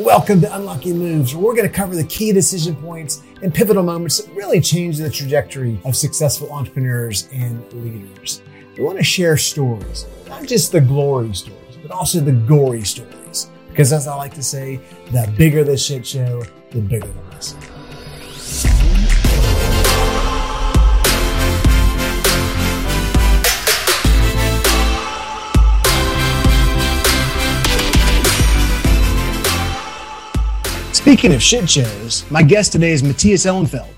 Welcome to Unlocking Moves, where we're going to cover the key decision points and pivotal moments that really change the trajectory of successful entrepreneurs and leaders. We want to share stories, not just the glory stories, but also the gory stories. Because as I like to say, the bigger the shit show, the bigger the lesson. Speaking of shit shows, my guest today is Mathias Ihlenfeld.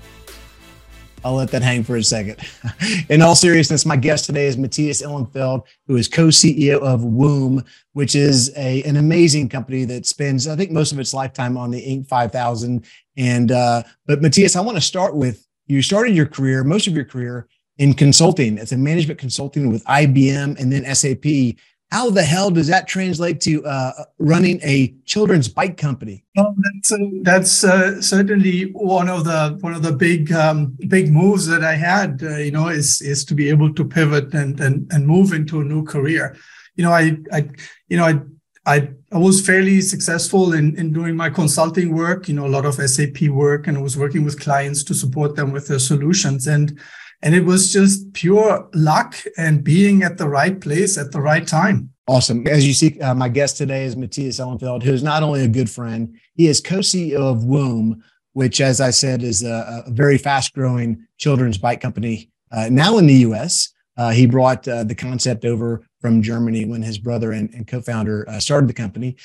I'll let that hang for a second. In all seriousness, my guest today is Mathias Ihlenfeld, who is co-CEO of Woom, which is a, an amazing company that spends, I think, most of its lifetime on the Inc. 5000. And uh, but Mathias, I want to start with you started your career, most of your career in consulting as a management consulting with IBM and then SAP how the hell does that translate to uh, running a children's bike company? Well, that's uh, that's uh, certainly one of the one of the big um, big moves that I had. Uh, you know, is is to be able to pivot and and and move into a new career. You know, I I you know I I, I was fairly successful in, in doing my consulting work, you know, a lot of SAP work, and I was working with clients to support them with their solutions. And and it was just pure luck and being at the right place at the right time. Awesome. As you see, uh, my guest today is Mathias Ihlenfeld, who's not only a good friend, he is co-CEO of Woom, which, as I said, is a, a very fast-growing children's bike company uh, now in the U.S. Uh, he brought uh, the concept over from Germany when his brother and, and co-founder uh, started the company.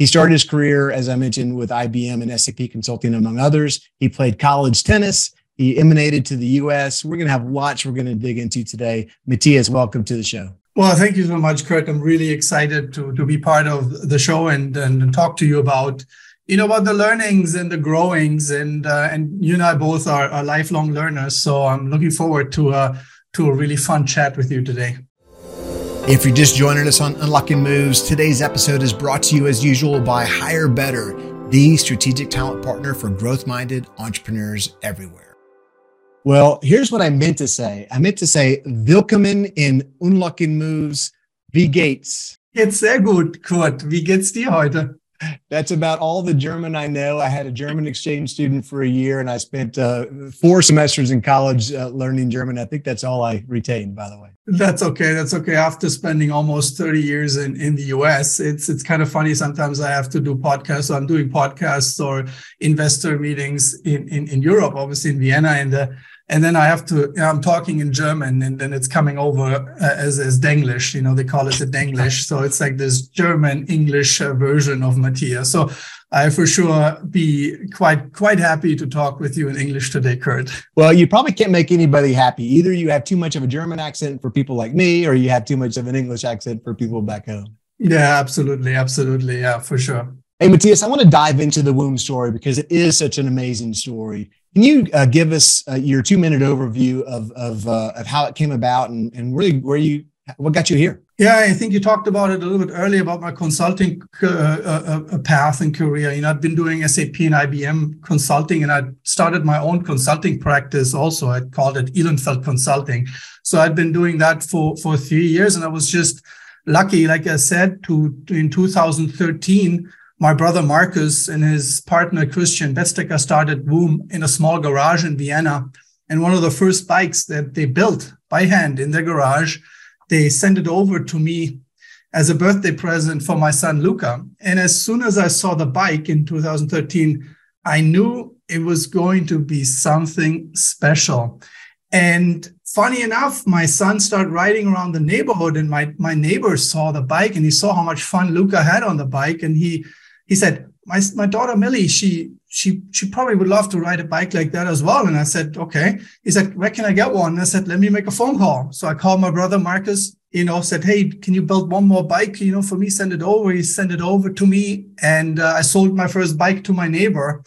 He started his career, as I mentioned, with IBM and SAP Consulting, among others. He played college tennis. He emanated to the US. We're going to have lots we're going to dig into today. Mathias, welcome to the show. Well, thank you so much, Kurt. I'm really excited to, to be part of the show and, and talk to you about, you know, about the learnings and the growings. And uh, and you and I both are, are lifelong learners. So I'm looking forward to a, to a really fun chat with you today. If you're just joining us on Unlocking Moves, today's episode is brought to you as usual by Hire Better, the strategic talent partner for growth minded entrepreneurs everywhere. Well, here's what I meant to say. I meant to say, willkommen in Unlocking Moves. Wie geht's? It's sehr gut, Kurt. Wie geht's dir heute? That's about all the German I know. I had a German exchange student for a year, and I spent uh, four semesters in college uh, learning German. I think that's all I retained, by the way. That's okay. That's okay. After spending almost 30 years in, in the US, it's it's kind of funny. Sometimes I have to do podcasts. So I'm doing podcasts or investor meetings in, in, in Europe, obviously in Vienna. And the and then I have to, you know, I'm talking in German and then it's coming over uh, as, as Denglish, you know, they call it the Denglish. So it's like this German English uh, version of Mathias. So I for sure be quite, quite happy to talk with you in English today, Kurt. Well, you probably can't make anybody happy. Either you have too much of a German accent for people like me, or you have too much of an English accent for people back home. Yeah, absolutely. Absolutely. Yeah, for sure. Hey, Mathias, I want to dive into the Woom story because it is such an amazing story. Can you uh, give us uh, your two minute overview of of, uh, of how it came about and, and really where you what got you here? Yeah, I think you talked about it a little bit earlier about my consulting uh, uh, uh, path and career. You know, I've been doing SAP and IBM consulting, and I started my own consulting practice. Also, I called it Ihlenfeld Consulting. So I'd been doing that for for three years, and I was just lucky, like I said, to in 2013 my brother Marcus and his partner Christian Bezdeka started Woom in a small garage in Vienna. And one of the first bikes that they built by hand in their garage, they sent it over to me as a birthday present for my son Luca. And as soon as I saw the bike in 2013, I knew it was going to be something special. And funny enough, my son started riding around the neighborhood, and my, my neighbor saw the bike and he saw how much fun Luca had on the bike. And he he said, my, my daughter Millie, she she she probably would love to ride a bike like that as well. And I said, okay. He said, where can I get one? And I said, let me make a phone call. So I called my brother Marcus, you know, said, hey, can you build one more bike, you know, for me? Send it over. He sent it over to me, and uh, I sold my first bike to my neighbor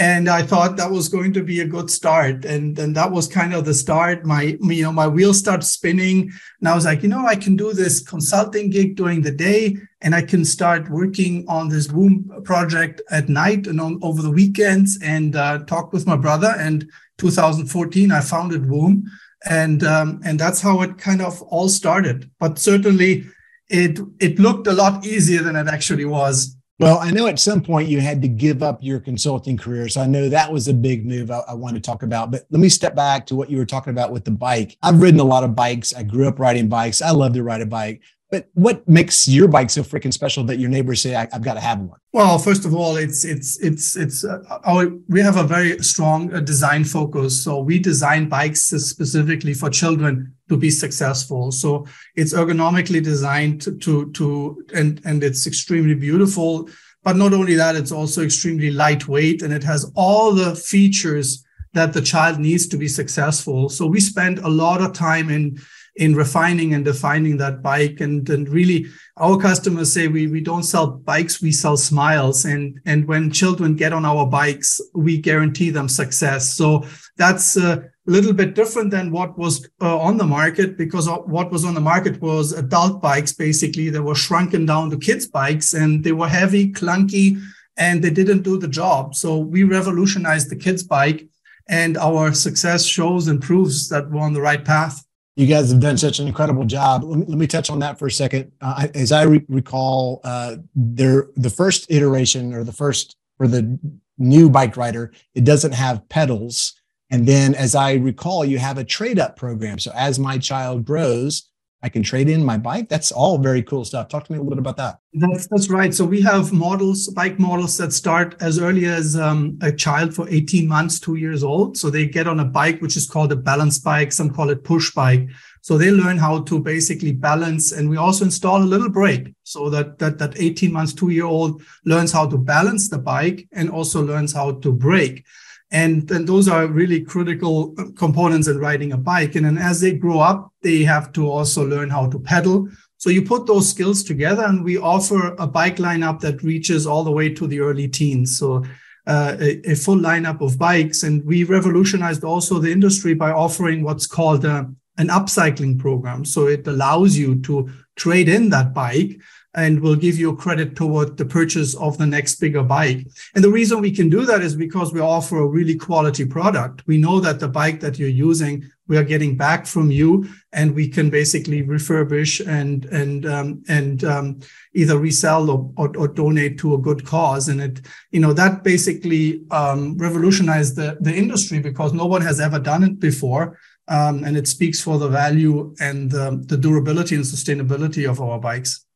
and I thought that was going to be a good start. And and that was kind of the start. My you know my wheels start spinning, and I was like, you know, I can do this consulting gig during the day, and I can start working on this Woom project at night and on over the weekends, and uh, talk with my brother. And 2014, I founded Woom, and um, and that's how it kind of all started. But certainly, it it looked a lot easier than it actually was Well, I know at some point you had to give up your consulting career. So I know that was a big move I, I want to talk about. But let me step back to what you were talking about with the bike. I've ridden a lot of bikes. I grew up riding bikes. I love to ride a bike. But what makes your bike so freaking special that your neighbors say I, have got to have one? Well, first of all, it's it's it's it's uh, our, we have a very strong uh, design focus. So we design bikes specifically for children to be successful. So it's ergonomically designed to to, to and and it's extremely beautiful. But not only that, it's also extremely lightweight and it has all the features that the child needs to be successful. So we spend a lot of time in in refining and defining that bike. And, and really, our customers say we, we don't sell bikes, we sell smiles. And, and when children get on our bikes, we guarantee them success. So that's a little bit different than what was uh, on the market because what was on the market was adult bikes, basically. They were shrunken down to kids' bikes and they were heavy, clunky, and they didn't do the job. So we revolutionized the kids' bike and our success shows and proves that we're on the right path you guys have done such an incredible job. Let me, let me touch on that for a second. Uh, as I re- recall, uh, there the first iteration or the first for the new bike rider, it doesn't have pedals. And then, as I recall, you have a trade up program. So as my child grows, I can trade in my bike. That's all very cool stuff. Talk to me a little bit about that. That's that's right. So we have models, bike models that start as early as um, a child for 18 months, two years old. So they get on a bike which is called a balance bike. Some call it push bike. So they learn how to basically balance, and we also install a little brake so that that that 18 months, two year old learns how to balance the bike and also learns how to brake. And, and those are really critical components in riding a bike. And then as they grow up, they have to also learn how to pedal. So you put those skills together and we offer a bike lineup that reaches all the way to the early teens. So uh, a, a, full lineup of bikes. And we revolutionized also the industry by offering what's called a, uh, an upcycling program. So it allows you to trade in that bike and will give you credit toward the purchase of the next bigger bike. And the reason we can do that is because we offer a really quality product. We know that the bike that you're using, we are getting back from you, and we can basically refurbish and and um, and um, either resell or, or, or, donate to a good cause. And it, you know, that basically um, revolutionized the the industry because no one has ever done it before. Um, and it speaks for the value and the, the durability and sustainability of our bikes.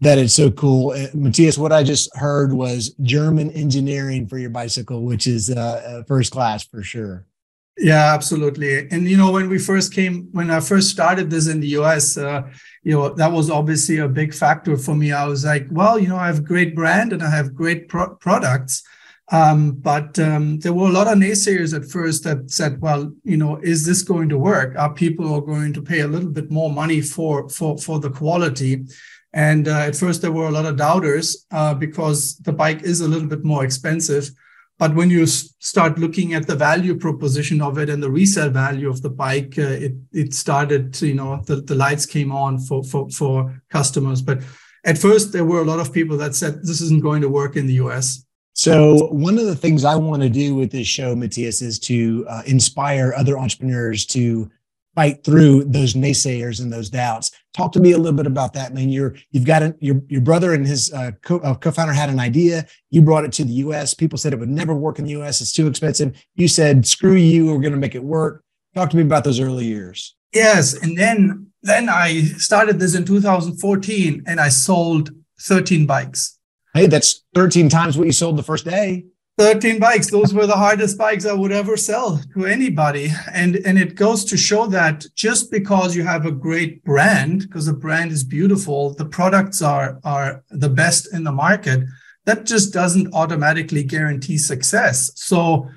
That is so cool. Uh, Mathias, what I just heard was German engineering for your bicycle, which is uh, uh, first class for sure. Yeah, absolutely. And, you know, when we first came, when I first started this in the US, uh, you know, that was obviously a big factor for me. I was like, well, you know, I have a great brand and I have great pro- products. Um, but um, there were a lot of naysayers at first that said, well, you know, is this going to work? Are people going to pay a little bit more money for, for, for the quality? And uh, at first, there were a lot of doubters uh, because the bike is a little bit more expensive. But when you start looking at the value proposition of it and the resale value of the bike, uh, it it started, you know, the, the lights came on for, for for customers. But at first, there were a lot of people that said this isn't going to work in the US. So one of the things I want to do with this show, Mathias, is to uh, inspire other entrepreneurs to fight through those naysayers and those doubts. Talk to me a little bit about that. I mean, you're you've got a, your your brother and his uh, co- uh, co-founder had an idea. You brought it to the U.S. People said it would never work in the U.S. It's too expensive. You said, "Screw you, we're going to make it work." Talk to me about those early years. Yes, and then then I started this in 2014, and I sold 13 bikes. Hey, that's 13 times what you sold the first day. 13 bikes. Those were the hardest bikes i would ever sell to anybody. And and it goes to show that just because you have a great brand because the brand is beautiful the products are are the best in the market that just doesn't automatically guarantee success. So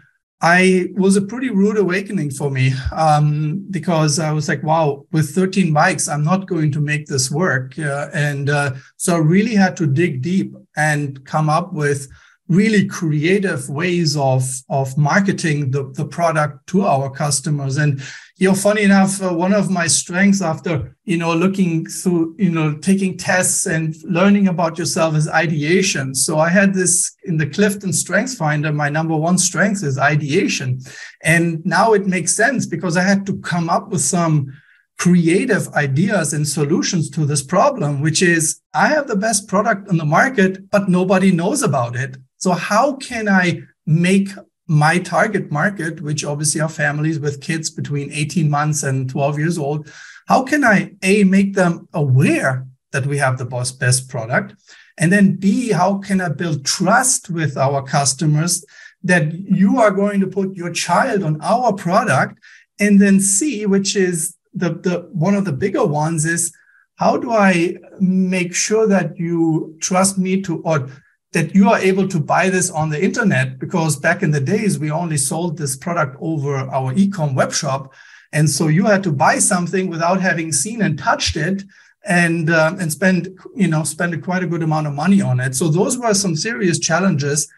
i was a pretty rude awakening for me um, because i was like wow with 13 bikes i'm not going to make this work. Uh, and uh, so i really had to dig deep and come up with really creative ways of of marketing the, the product to our customers. And you know funny enough uh, one of my strengths after you know looking through you know taking tests and learning about yourself is ideation. So i had this in the clifton strengths finder my number one strength is ideation. And now it makes sense because i had to come up with some creative ideas and solutions to this problem, which is I have the best product on the market, but nobody knows about it. So how can I make my target market, which obviously are families with kids between 18 months and 12 years old, how can I A, make them aware that we have the best product? And then B, how can I build trust with our customers that you are going to put your child on our product? And then C, which is the, the one of the bigger ones is how do I make sure that you trust me to or that you are able to buy this on the internet because back in the days we only sold this product over our ecom web shop. And so you had to buy something without having seen and touched it and um, and spend you know spend quite a good amount of money on it. So those were some serious challenges.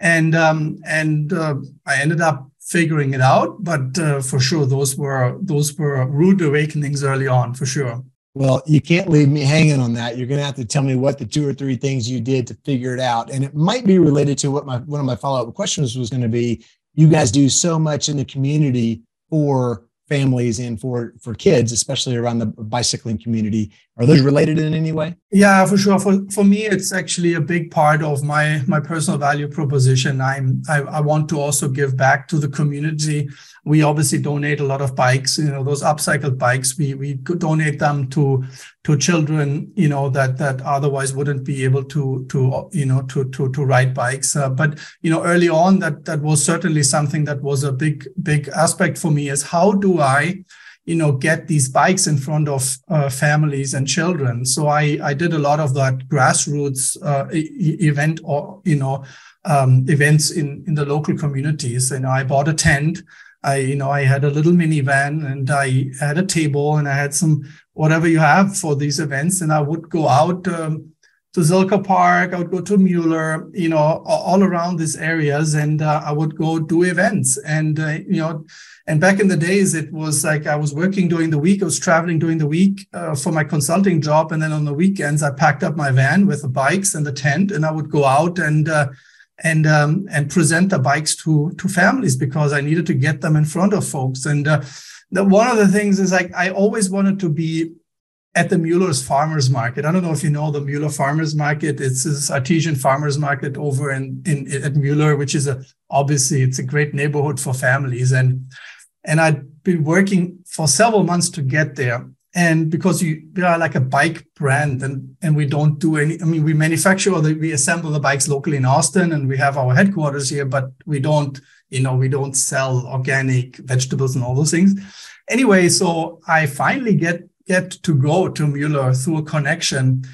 And um, and uh, i ended up figuring it out. But uh, for sure those were those were rude awakenings early on for sure well, you can't leave me hanging on that. You're going to have to tell me what the two or three things you did to figure it out. And it might be related to what my one of my follow-up questions was going to be. You guys do so much in the community for families and for for kids, especially around the bicycling community. Are those related in any way? Yeah, for sure. For for me, it's actually a big part of my my personal value proposition. I'm I, I want to also give back to the community. We obviously donate a lot of bikes. You know, those upcycled bikes. We we donate them to to children. You know that that otherwise wouldn't be able to to you know to to to ride bikes. Uh, but you know, early on, that that was certainly something that was a big big aspect for me. Is how do I you know get these bikes in front of uh, families and children. So i i did a lot of that grassroots uh, event or you know um, events in in the local communities. And i bought a tent. I you know i had a little minivan and i had a table and i had some whatever you have for these events. And i would go out um, to Zilker Park, I would go to Mueller, you know, all around these areas, and uh, I would go do events. And uh, you know, and back in the days, it was like I was working during the week, I was traveling during the week uh, for my consulting job, and then on the weekends, I packed up my van with the bikes and the tent, and I would go out and uh, and um, and present the bikes to to families because I needed to get them in front of folks. And uh, the, one of the things is like I always wanted to be at the Mueller's Farmers Market. I don't know if you know the Mueller Farmers Market. It's this artesian farmers market over in, in at Mueller, which is a obviously it's a great neighborhood for families. And and I'd been working for several months to get there. And because you we are like a bike brand and and we don't do any, I mean, we manufacture or we assemble the bikes locally in Austin and we have our headquarters here, but we don't, you know, we don't sell organic vegetables and all those things. Anyway, so I finally get get to go to Mueller through a connection.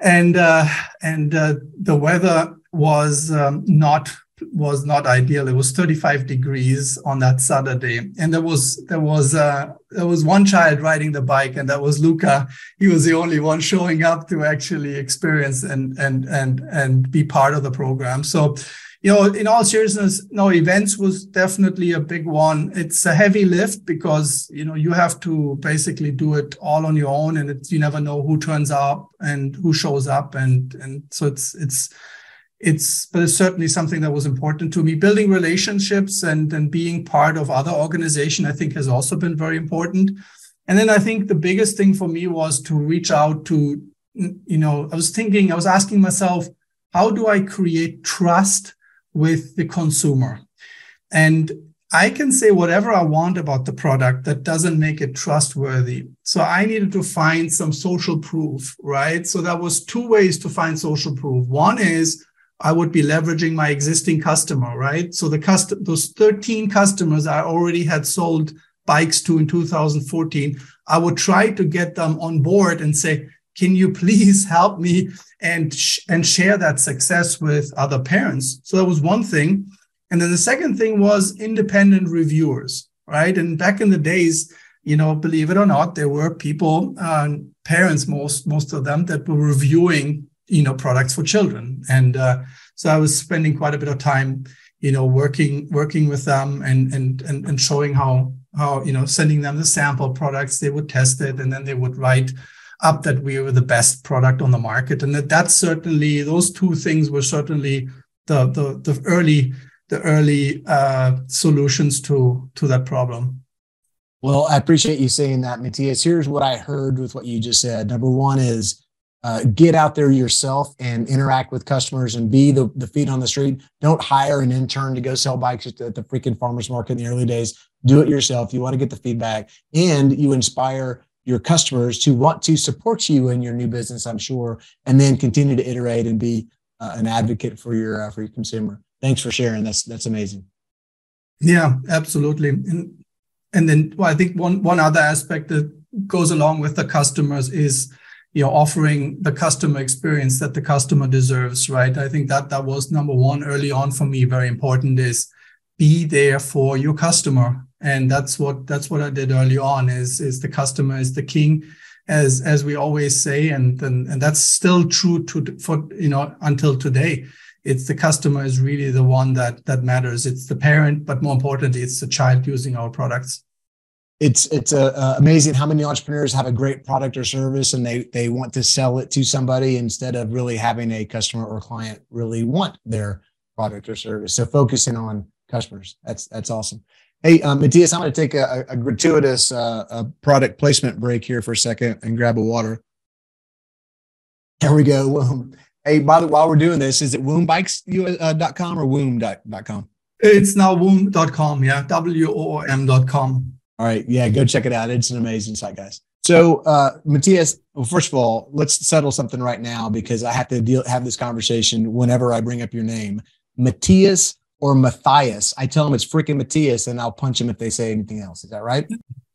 And uh, and uh, the weather was um, not was not ideal. It was 35 degrees on that Saturday, and there was there was uh, there was one child riding the bike, and that was Luca. He was the only one showing up to actually experience and and and and be part of the program. So you know, in all seriousness, no, events was definitely a big one. It's a heavy lift because, you know, you have to basically do it all on your own and it's, you never know who turns up and who shows up. And, and so it's, it's, it's, but it's certainly something that was important to me. Building relationships and, and being part of other organization, I think has also been very important. And then I think the biggest thing for me was to reach out to, you know, I was thinking, I was asking myself, how do I create trust with the consumer. And I can say whatever I want about the product that doesn't make it trustworthy. So I needed to find some social proof, right? So that was two ways to find social proof. One is I would be leveraging my existing customer, right? So the cust- those 13 customers I already had sold bikes to in 2014, I would try to get them on board and say, can you please help me and sh- and share that success with other parents? So that was one thing. And then the second thing was independent reviewers right? And back in the days you know believe it or not there were people uh, parents most most of them that were reviewing you know products for children. And uh, so i was spending quite a bit of time you know working working with them and and and, and showing how how you know sending them the sample products. They would test it and then they would write up that we were the best product on the market. And that that's certainly those two things were certainly the the, the early the early uh, solutions to to that problem. Well, I appreciate you saying that, Mathias. Here's what I heard with what you just said. Number one is uh, get out there yourself and interact with customers and be the, the feet on the street. Don't hire an intern to go sell bikes at the, at the freaking farmers market in the early days. Do it yourself. You want to get the feedback and you inspire your customers to want to support you in your new business, I'm sure, and then continue to iterate and be uh, an advocate for your uh, for your consumer. Thanks for sharing. That's that's amazing. Yeah, absolutely. And and then well, I think one one other aspect that goes along with the customers is you know offering the customer experience that the customer deserves right i think that that was number one early on for me very important is be there for your customer and that's what that's what i did early on is is the customer is the king as as we always say and and, and that's still true to for you know until today it's the customer is really the one that that matters it's the parent but more importantly it's the child using our products it's it's uh, uh, amazing how many entrepreneurs have a great product or service and they they want to sell it to somebody instead of really having a customer or client really want their product or service. So focusing on customers, that's that's awesome. Hey, um, Mathias, I'm going to take a, a gratuitous uh, a product placement break here for a second and grab a water. There we go. Hey, by the while we're doing this, is it woombikes.com uh, or woom.com? It's now woom.com. Yeah, W O O M.com. All right. Yeah, go check it out. It's an amazing site, guys. So, uh, Mathias, well, first of all, let's settle something right now because I have to deal have this conversation whenever I bring up your name, Matthias or Mathias. I tell them it's freaking Mathias, and I'll punch them if they say anything else. Is that right?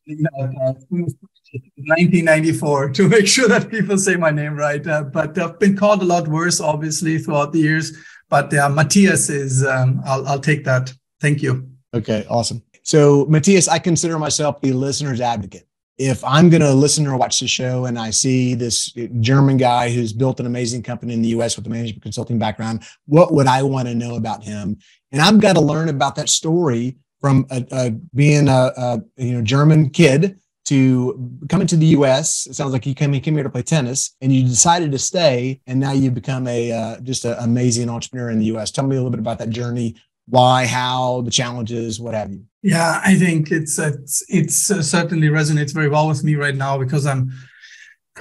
1994 to make sure that people say my name right. Uh, but I've been called a lot worse, obviously, throughout the years. But uh, Mathias is, um, I'll, I'll take that. Thank you. Okay, awesome. So, Mathias, I consider myself the listener's advocate. If I'm going to listen or watch the show and I see this German guy who's built an amazing company in the US with a management consulting background, what would I want to know about him? And I've got to learn about that story from a, a, being a, a, you know German kid to coming to the U.S. It sounds like you came, you came here to play tennis, and you decided to stay, and now you've become a uh, just an amazing entrepreneur in the U.S. Tell me a little bit about that journey why, how, the challenges, what have you? Yeah, I think it's it's, it's uh, certainly resonates very well with me right now because I'm,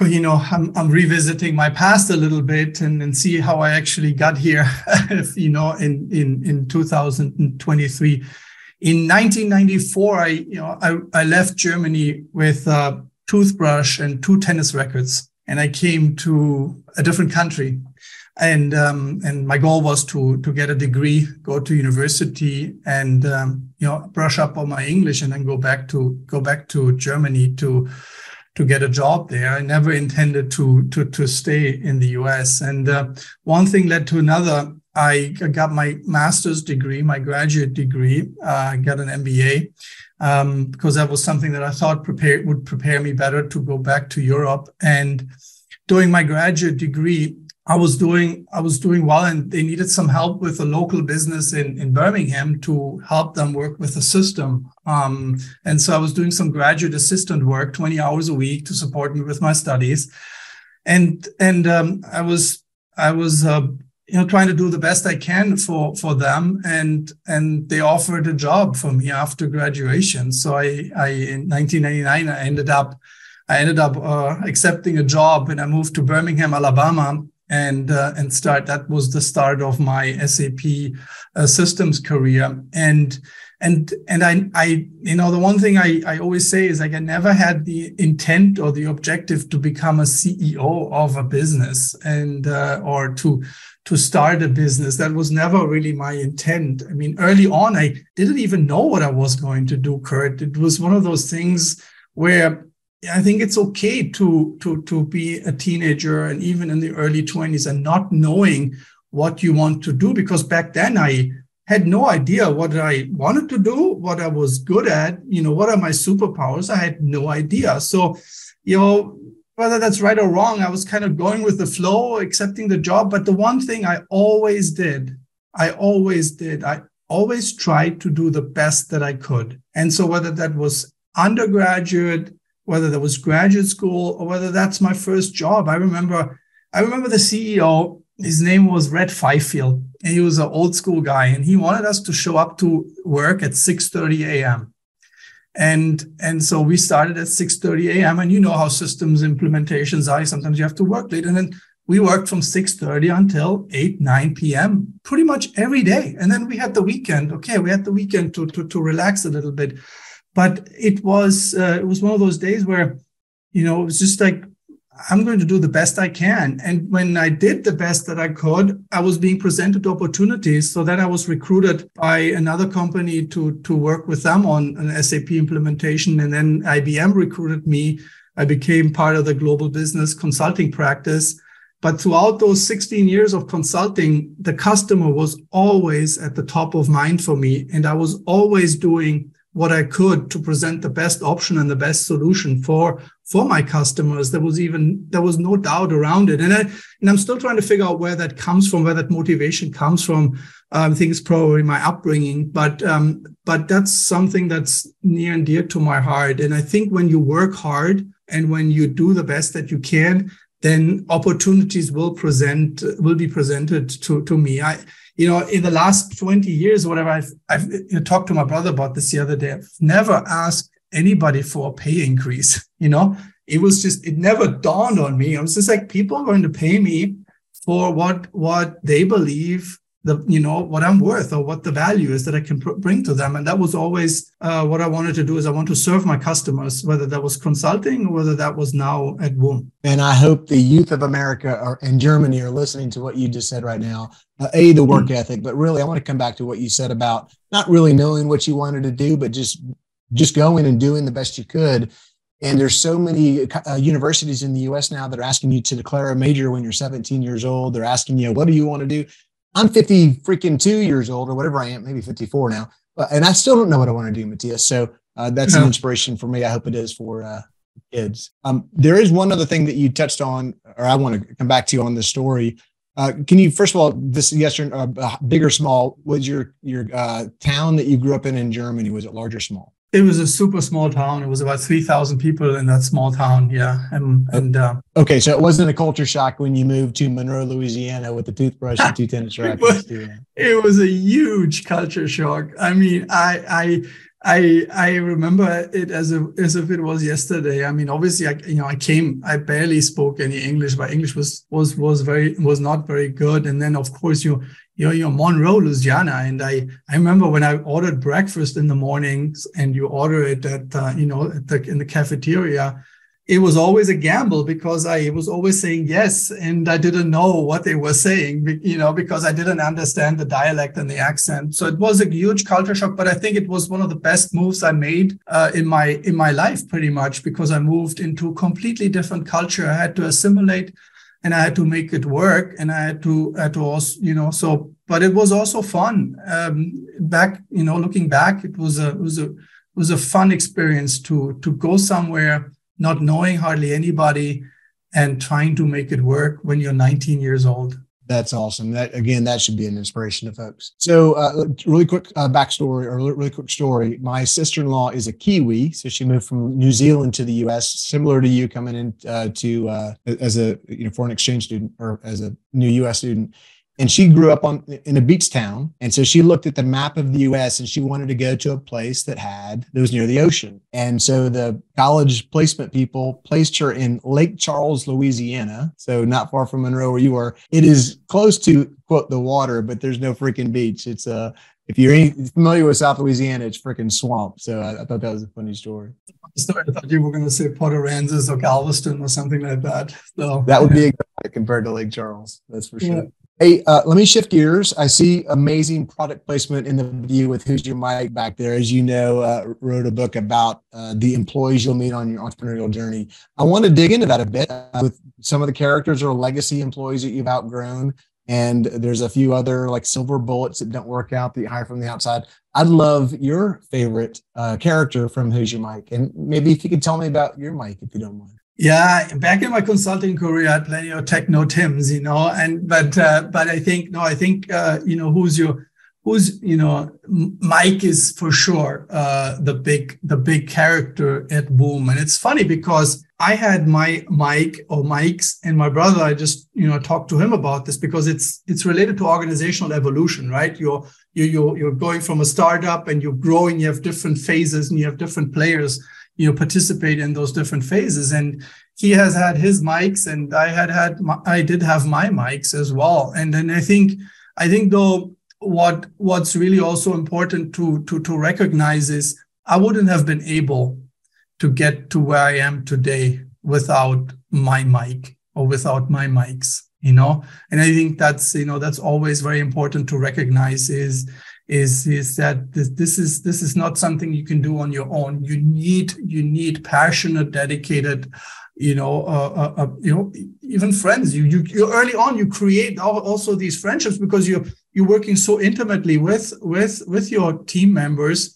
you know, I'm, I'm revisiting my past a little bit and, and see how I actually got here, you know, in in in 2023. In 1994, I you know I, I left Germany with a toothbrush and two tennis records and I came to a different country and um, and my goal was to to get a degree, go to university, and um, you know brush up on my English, and then go back to go back to Germany to to get a job there. I never intended to to to stay in the U.S. And uh, one thing led to another. I got my master's degree, my graduate degree. Uh, I got an MBA um, because that was something that I thought prepare, would prepare me better to go back to Europe. And doing my graduate degree, I was doing I was doing well, and they needed some help with a local business in in Birmingham to help them work with the system. Um, and so I was doing some graduate assistant work, twenty hours a week, to support me with my studies. And and um, I was I was uh, you know trying to do the best I can for for them, and and they offered a job for me after graduation. So I I in 1999 I ended up. I ended up uh, accepting a job and I moved to Birmingham, Alabama, and uh, and start that was the start of my SAP uh, systems career. And and and I I you know the one thing I I always say is like I never had the intent or the objective to become a CEO of a business and uh, or to to start a business. That was never really my intent. I mean early on I didn't even know what I was going to do Kurt. It was one of those things where I think it's okay to to to be a teenager and even in the early 20s and not knowing what you want to do because back then I had no idea what I wanted to do, what I was good at, you know, what are my superpowers? I had no idea. So, you know, whether that's right or wrong, I was kind of going with the flow, accepting the job. But the one thing I always did, I always did, I always tried to do the best that I could. And so whether that was undergraduate, whether that was graduate school or whether that's my first job. I remember, I remember the CEO. His name was Red Fifield, and he was an old school guy, and he wanted us to show up to work at 6:30 a.m. And and so we started at 6:30 a.m. And you know how systems implementations are. Sometimes you have to work late. And then we worked from 6:30 until 8, 9 p.m. pretty much every day. And then we had the weekend. Okay, we had the weekend to to, to relax a little bit. But it was uh, it was one of those days where, you know, it was just like I'm going to do the best I can. And when I did the best that I could, I was being presented opportunities. So then I was recruited by another company to, to work with them on an SAP implementation. And then IBM recruited me. I became part of the global business consulting practice. But throughout those 16 years of consulting, the customer was always at the top of mind for me. And I was always doing what I could to present the best option and the best solution for for my customers. There was even there was no doubt around it, and I and I'm still trying to figure out where that comes from, where that motivation comes from. Um, I think it's probably my upbringing, but um, but that's something that's near and dear to my heart. And I think when you work hard and when you do the best that you can, then opportunities will present will be presented to to me. I you know, in the last 20 years, whatever, I've, I've you know, talked to my brother about this the other day. I've never asked anybody for a pay increase. You know, it was just, it never dawned on me. I was just like, people are going to pay me for what, what they believe the you know what i'm worth or what the value is that i can pr- bring to them and that was always uh, what i wanted to do is i want to serve my customers whether that was consulting or whether that was now at and i hope the youth of america are, and germany are listening to what you just said right now uh, a the work mm-hmm. ethic but really i want to come back to what you said about not really knowing what you wanted to do but just just going and doing the best you could and there's so many uh, universities in the US now that are asking you to declare a major when you're 17 years old. They're asking you, what do you want to do? I'm 50 freaking two years old or whatever I am, maybe 54 now, but, and I still don't know what I want to do, Mathias. So uh, that's an inspiration for me. I hope it is for uh, kids. Um, there is one other thing that you touched on, or I want to come back to you on this story. Uh, can you first of all, this yes or uh, big or small? Was your your uh, town that you grew up in in Germany? Was it large or small? It was a super small town. It was about three thousand people in that small town. Yeah, and and uh, okay, so it wasn't a culture shock when you moved to Monroe, Louisiana, with the toothbrush and two tennis rackets. it, was, it was a huge culture shock. I mean, I I. I I remember it as if as if it was yesterday. I mean, obviously, I you know I came. I barely spoke any English. My English was was was very was not very good. And then of course you you're, you're Monroe, Louisiana. And I, I remember when I ordered breakfast in the mornings and you order it at, uh, you know, the, in the cafeteria, it was always a gamble because I was always saying yes. And I didn't know what they were saying, you know, because I didn't understand the dialect and the accent. So it was a huge culture shock, but I think it was one of the best moves I made uh, in my, in my life pretty much because I moved into a completely different culture. I had to assimilate and I had to make it work and I had to, had to also, you know, so, but it was also fun. Um, back, you know, looking back, it was a, it was a, it was a fun experience to, to go somewhere, not knowing hardly anybody and trying to make it work when you're 19 years old. That's awesome. That again, that should be an inspiration to folks. So, uh, really quick uh, backstory or really quick story. My sister-in-law is a Kiwi, so she moved from New Zealand to the U.S. Similar to you, coming in uh, to uh, as a you know foreign exchange student or as a new U.S. student and she grew up on in a beach town and so she looked at the map of the us and she wanted to go to a place that had that was near the ocean and so the college placement people placed her in lake charles louisiana so not far from monroe where you are it is close to quote the water but there's no freaking beach it's a uh, if you're familiar with South Louisiana, it's freaking swamp. So I, I, thought that was a funny story. I thought you were going to say Port Aransas or Galveston or something like that. So that would be compared to Lake Charles. That's for sure. Yeah. Hey, uh, let me shift gears. I see amazing product placement in the view with Who's Your Mike back there. As you know, uh, wrote a book about uh, the employees you'll meet on your entrepreneurial journey. I want to dig into that a bit uh, with some of the characters or legacy employees that you've outgrown. And there's a few other like silver bullets that don't work out that you hire from the outside. I'd love your favorite uh, character from Who's Your Mike. And maybe if you could tell me about your Mike, if you don't mind. Yeah, back in my consulting career, I had plenty of techno Tims, you know, and but uh, but I think no, I think uh, you know who's your who's you know Mike is for sure uh, the big the big character at Woom, and it's funny because I had my Mike or Mike's and my brother. I just you know talked to him about this because it's it's related to organizational evolution, right? You're you you're you're going from a startup and you're growing. You have different phases and you have different players. You know participate in those different phases, and he has had his mics, and I had had my, I did have my mics as well. And then I think I think though what what's really also important to to to recognize is I wouldn't have been able to get to where I am today without my mic or without my mics you know and i think that's you know that's always very important to recognize is is is that this, this is this is not something you can do on your own. You need you need passionate dedicated you know uh, uh, uh you know even friends. You, you you early on you create also these friendships because you're you're working so intimately with with with your team members.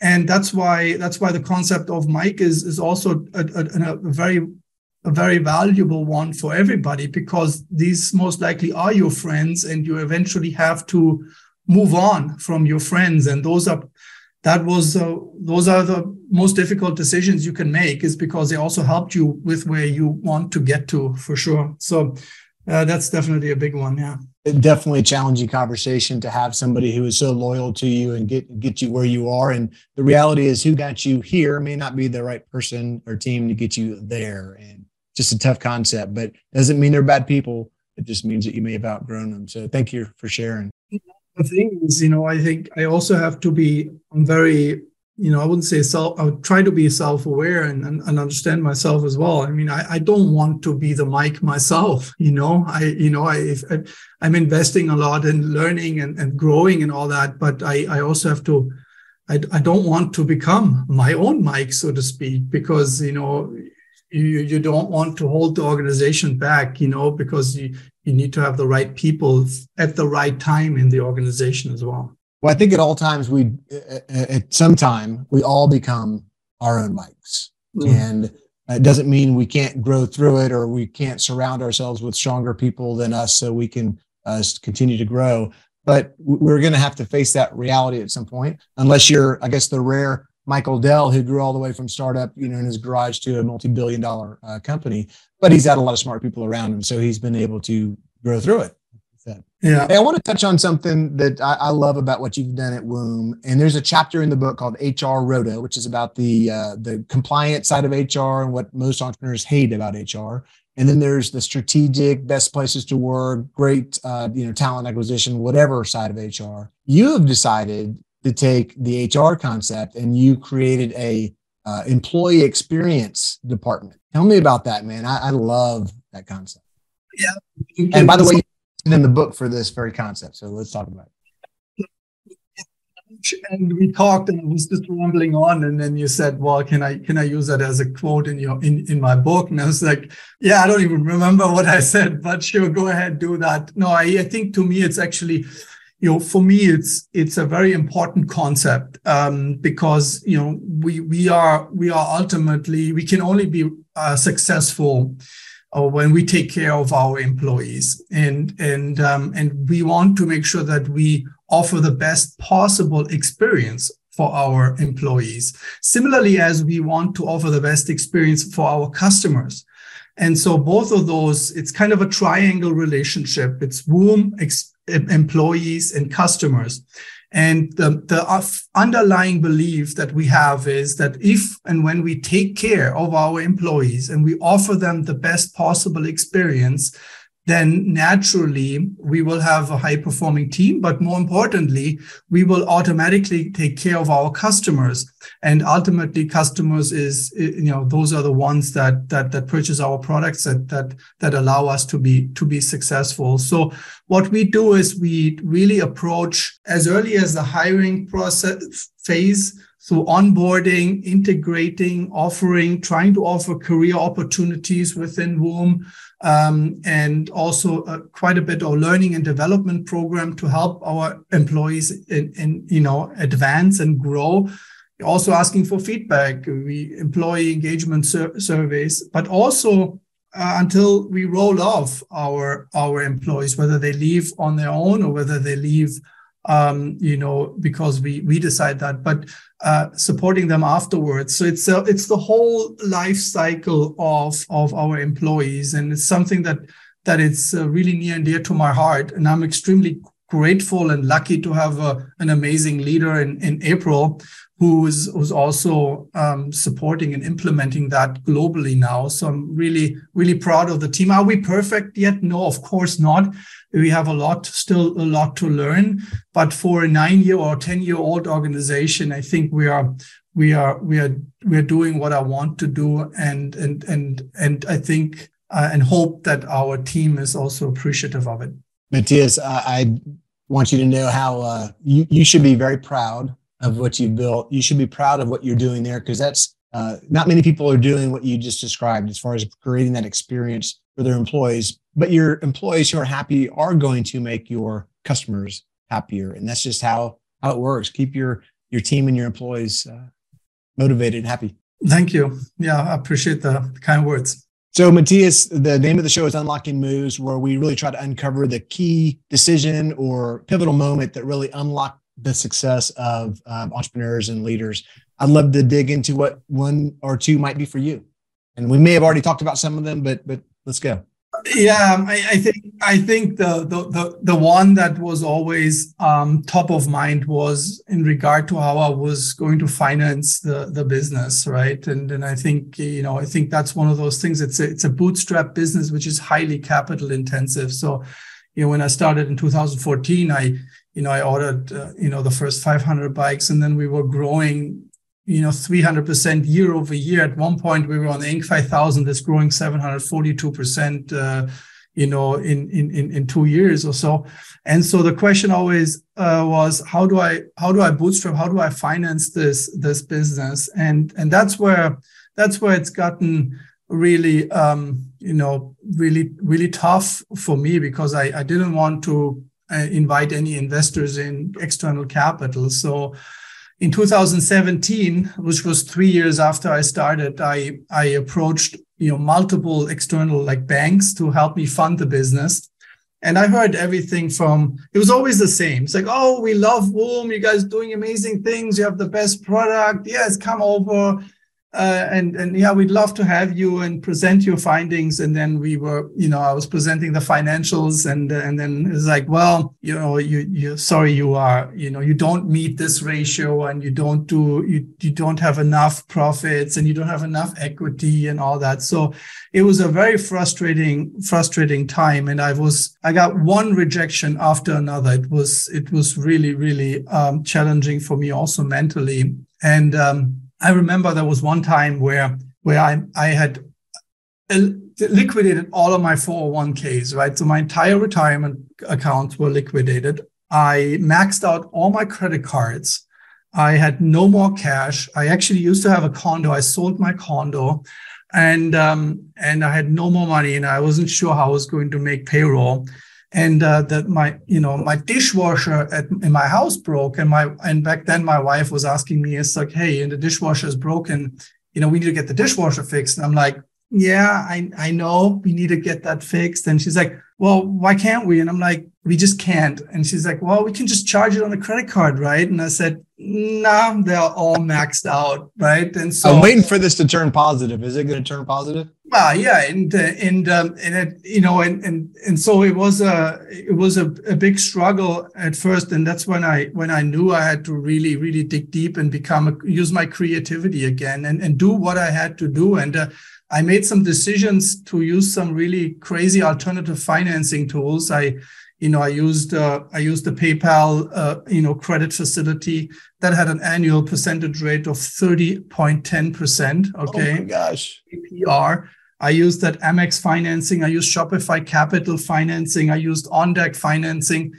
And that's why that's why the concept of mike is is also a, a, a very a very valuable one for everybody because these most likely are your friends and you eventually have to move on from your friends and those are that was uh, those are the most difficult decisions you can make is because they also helped you with where you want to get to for sure so uh, that's definitely a big one yeah definitely a challenging conversation to have somebody who is so loyal to you and get get you where you are. And the reality is, who got you here may not be the right person or team to get you there. And just a tough concept, but doesn't mean they're bad people. It just means that you may have outgrown them. So thank you for sharing. The thing is, you know, I think I also have to be I'm very you know, I wouldn't say self, I would try to be self aware and, and, and, understand myself as well. I mean, I, I don't want to be the Mike myself, you know, I, you know, I, I, am investing a lot in learning and, and growing and all that, but I, I also have to, I, I don't want to become my own Mike, so to speak, because, you know, you, you don't want to hold the organization back, you know, because you, you need to have the right people at the right time in the organization as well. Well, I think at all times we, at some time, we all become our own mics, mm. and it doesn't mean we can't grow through it or we can't surround ourselves with stronger people than us so we can uh, continue to grow. But we're going to have to face that reality at some point, unless you're, I guess, the rare Michael Dell who grew all the way from startup, you know, in his garage to a multi-billion-dollar uh, company. But he's had a lot of smart people around him, so he's been able to grow through it. Yeah. Hey, I want to touch on something that I, I, love about what you've done at WOOM. And there's a chapter in the book called HR Roto, which is about the uh, the compliance side of HR and what most entrepreneurs hate about HR. And then there's the strategic, best places to work, great uh, you know talent acquisition, whatever side of HR. You have decided to take the HR concept and you created a uh, employee experience department. Tell me about that, man. I, I love that concept. Yeah. And by the way, in the book for this very concept. So let's talk about it. And we talked, and I was just rambling on, and then you said, "Well, can I can I use that as a quote in your in in my book?" And I was like, "Yeah, I don't even remember what I said, but sure, go ahead, do that." No, I, I think to me, it's actually you know for me it's it's a very important concept um, because you know we we are we are ultimately we can only be uh, successful or when we take care of our employees. And and um, and we want to make sure that we offer the best possible experience for our employees. Similarly as we want to offer the best experience for our customers. And so both of those it's kind of a triangle relationship. It's WOOM ex- employees and customers. And the, the underlying belief that we have is that if and when we take care of our employees and we offer them the best possible experience, then naturally we will have a high performing team. But more importantly, we will automatically take care of our customers. And ultimately customers is, you know, those are the ones that, that, that purchase our products that, that, that allow us to be, to be successful. So what we do is we really approach as early as the hiring process phase through onboarding, integrating, offering, trying to offer career opportunities within WOOM um, and also uh, quite a bit of learning and development program to help our employees in, in you know advance and grow. Also asking for feedback we employee engagement sur- surveys but also uh, until we roll off our our employees whether they leave on their own or whether they leave um, you know, because we we decide that, but uh, supporting them afterwards. So it's a, it's the whole life cycle of of our employees, and it's something that that it's uh, really near and dear to my heart. And I'm extremely grateful and lucky to have a, an amazing leader in in April who's who's also um, supporting and implementing that globally now. So I'm really really proud of the team. Are we perfect yet? No, of course not. We have a lot still a lot to learn. But for a nine year or ten year old organization, I think we are we are we are we are doing what I want to do, and and and and I think uh, and hope that our team is also appreciative of it. Mathias, I want you to know how uh, you, you should be very proud of what you've built. You should be proud of what you're doing there because that's uh, not many people are doing what you just described as far as creating that experience for their employees. But your employees who are happy are going to make your customers happier, and that's just how how it works. Keep your your team and your employees uh, motivated and happy. Thank you. Yeah, I appreciate the kind words. So, Mathias, the name of the show is Unlocking Moves, where we really try to uncover the key decision or pivotal moment that really unlocked the success of um, entrepreneurs and leaders. I'd love to dig into what one or two might be for you. And we may have already talked about some of them, but but let's go. Yeah, I, I think I think the, the the the one that was always um, top of mind was in regard to how I was going to finance the the business, right? And and I think you know I think that's one of those things. It's a it's a bootstrap business which is highly capital intensive. So, you know, when I started in 2014, I you know, I ordered, uh, you know, the first 500 bikes and then we were growing, you know, 300% year over year. At one point, we were on the Inc. 5000 that's growing 742%, uh, you know, in, in, in, in two years or so. And so the question always uh, was, how do I, how do I bootstrap? How do I finance this, this business? And, and that's where, that's where it's gotten really, um, you know, really, really tough for me because I, I didn't want to Uh, invite any investors in external capital. So in 2017, which was three years after I started, I, I approached you know multiple external like banks to help me fund the business. And I heard everything from it was always the same. It's like, oh, we love Woom, you guys doing amazing things, you have the best product. Yes, come over uh, and and yeah, we'd love to have you and present your findings. And then we were, you know, I was presenting the financials, and and then it's like, well, you know, you you sorry, you are, you know, you don't meet this ratio, and you don't do you you don't have enough profits, and you don't have enough equity, and all that. So it was a very frustrating frustrating time, and I was I got one rejection after another. It was it was really really um, challenging for me also mentally, and um, I remember there was one time where where I I had liquidated all of my 401ks, right? So my entire retirement accounts were liquidated. I maxed out all my credit cards. I had no more cash. I actually used to have a condo. I sold my condo, and um, and I had no more money, and I wasn't sure how I was going to make payroll and uh, that my you know my dishwasher at in my house broke and my and back then my wife was asking me it's like hey and the dishwasher is broken. You know we need to get the dishwasher fixed. And i'm like yeah i i know we need to get that fixed. And she's like well why can't we? And i'm like we just can't. And she's like well we can just charge it on the credit card right? And i said nah they're all maxed out right? And so i'm waiting for this to turn positive. Is it going to turn positive well, yeah, and uh, and um, and it, you know, and and and so it was a it was a, a big struggle at first, and that's when I when I knew I had to really really dig deep and become a, use my creativity again and and do what I had to do, and uh, I made some decisions to use some really crazy alternative financing tools. I you know, I used uh, I used the PayPal uh, you know credit facility that had an annual percentage rate of thirty point ten percent. Okay, oh my gosh, APR. I used that Amex financing. I used Shopify Capital financing. I used OnDeck financing,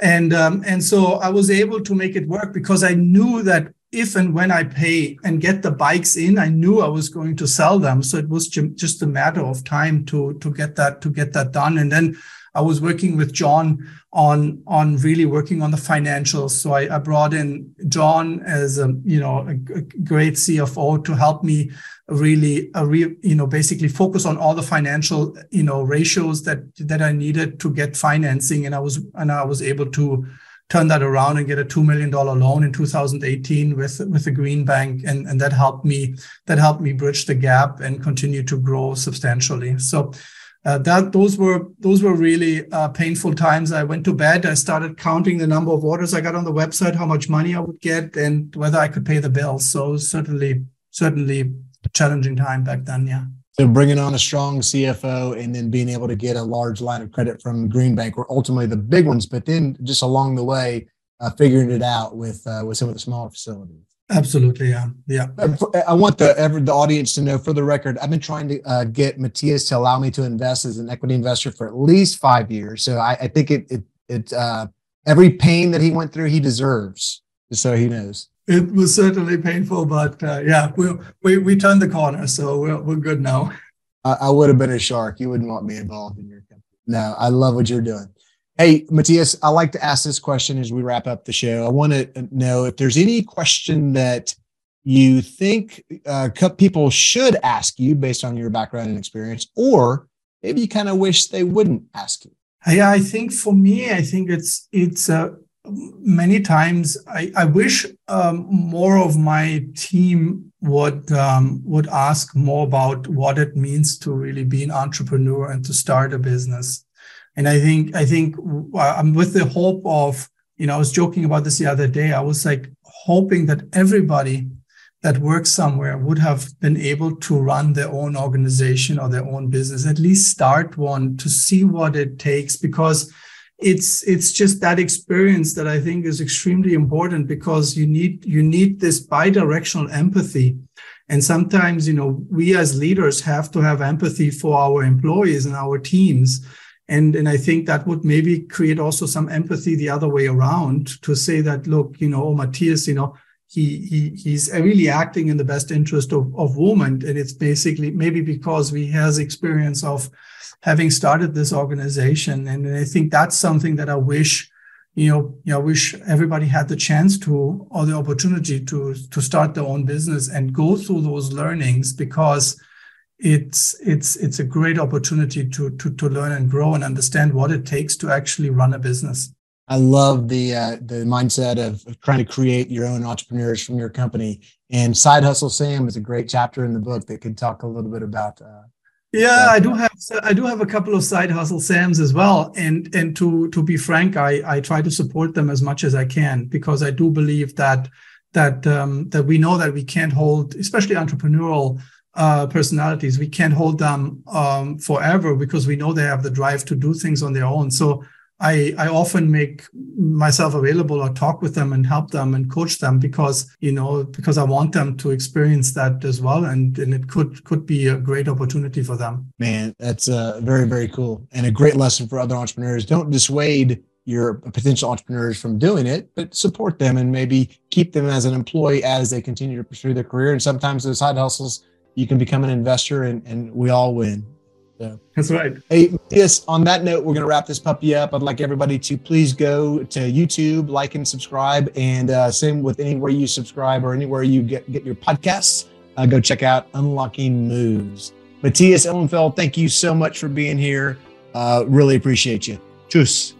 and um, and so I was able to make it work because I knew that if and when I pay and get the bikes in, I knew I was going to sell them. So it was just a matter of time to to get that to get that done. And then I was working with John on on really working on the financials. So I, I brought in John as a you know a, a great CFO to help me really a re, you know basically focus on all the financial you know ratios that that I needed to get financing, and I was and I was able to turn that around and get a $2 million loan in 2018 with, with the Green Bank. And, and that helped me, that helped me bridge the gap and continue to grow substantially. So uh, that those were those were really uh, painful times. I went to bed. I started counting the number of orders I got on the website, how much money I would get, and whether I could pay the bills. So certainly, certainly challenging time back then. Yeah. So bringing on a strong CFO and then being able to get a large line of credit from Green Bank were ultimately the big ones. But then just along the way, uh, figuring it out with uh, with some of the smaller facilities. Absolutely, yeah, yeah. Uh, I want the ever the audience to know, for the record, I've been trying to uh, get Mathias to allow me to invest as an equity investor for at least five years. So I, I think it it it uh, every pain that he went through, he deserves. So he knows it was certainly painful, but uh, yeah, we, we we turned the corner, so we're we're good now. I, I would have been a shark. You wouldn't want me involved in your company. No, I love what you're doing. Hey, Mathias, I like to ask this question as we wrap up the show. I want to know if there's any question that you think uh, people should ask you based on your background and experience, or maybe you kind of wish they wouldn't ask you. Yeah, I think for me, I think it's it's uh, many times I, I wish um, more of my team would um, would ask more about what it means to really be an entrepreneur and to start a business. And I think I think uh, I'm with the hope of you know I was joking about this the other day. I was like hoping that everybody that works somewhere would have been able to run their own organization or their own business, at least start one to see what it takes because it's it's just that experience that I think is extremely important because you need you need this bidirectional empathy. And sometimes, you know, we as leaders have to have empathy for our employees and our teams. And, and I think that would maybe create also some empathy the other way around to say that, look, you know, oh, Mathias, you know, he, he he's really acting in the best interest of, of Woom. And it's basically maybe because we has experience of having started this organization. And I think that's something that I wish, you know, you know, wish everybody had the chance to or the opportunity to to start their own business and go through those learnings because it's it's it's a great opportunity to to to learn and grow and understand what it takes to actually run a business. I love the uh, the mindset of, of, trying to create your own entrepreneurs from your company. And Side Hustle Sam is a great chapter in the book that could talk a little bit about uh, yeah, I do have I do have a couple of side hustle Sams as well, and and to to be frank, I I try to support them as much as I can because I do believe that that um, that we know that we can't hold, especially entrepreneurial uh, personalities, we can't hold them um, forever because we know they have the drive to do things on their own. So I, I often make myself available or talk with them and help them and coach them because you know because I want them to experience that as well and and it could could be a great opportunity for them. Man, that's uh, very very cool and a great lesson for other entrepreneurs. Don't dissuade your potential entrepreneurs from doing it, but support them and maybe keep them as an employee as they continue to pursue their career. And sometimes those side hustles, you can become an investor and, and we all win. So that's right. Hey, yes. On that note, we're going to wrap this puppy up. I'd like everybody to please go to YouTube, like and subscribe, and uh, same with anywhere you subscribe or anywhere you get get your podcasts. Uh, go check out Unlocking Moves. Mathias Ihlenfeld, thank you so much for being here. Uh, really appreciate you. Tschüss.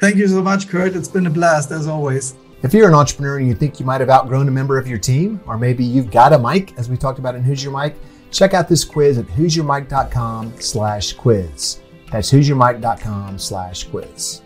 Thank you so much, Kurt. It's been a blast as always. If you're an entrepreneur and you think you might have outgrown a member of your team, or maybe you've got a mic, as we talked about in Who's Your Mic Check out this quiz at who'syourmic.com slash quiz. That's who'syourmic.com slash quiz.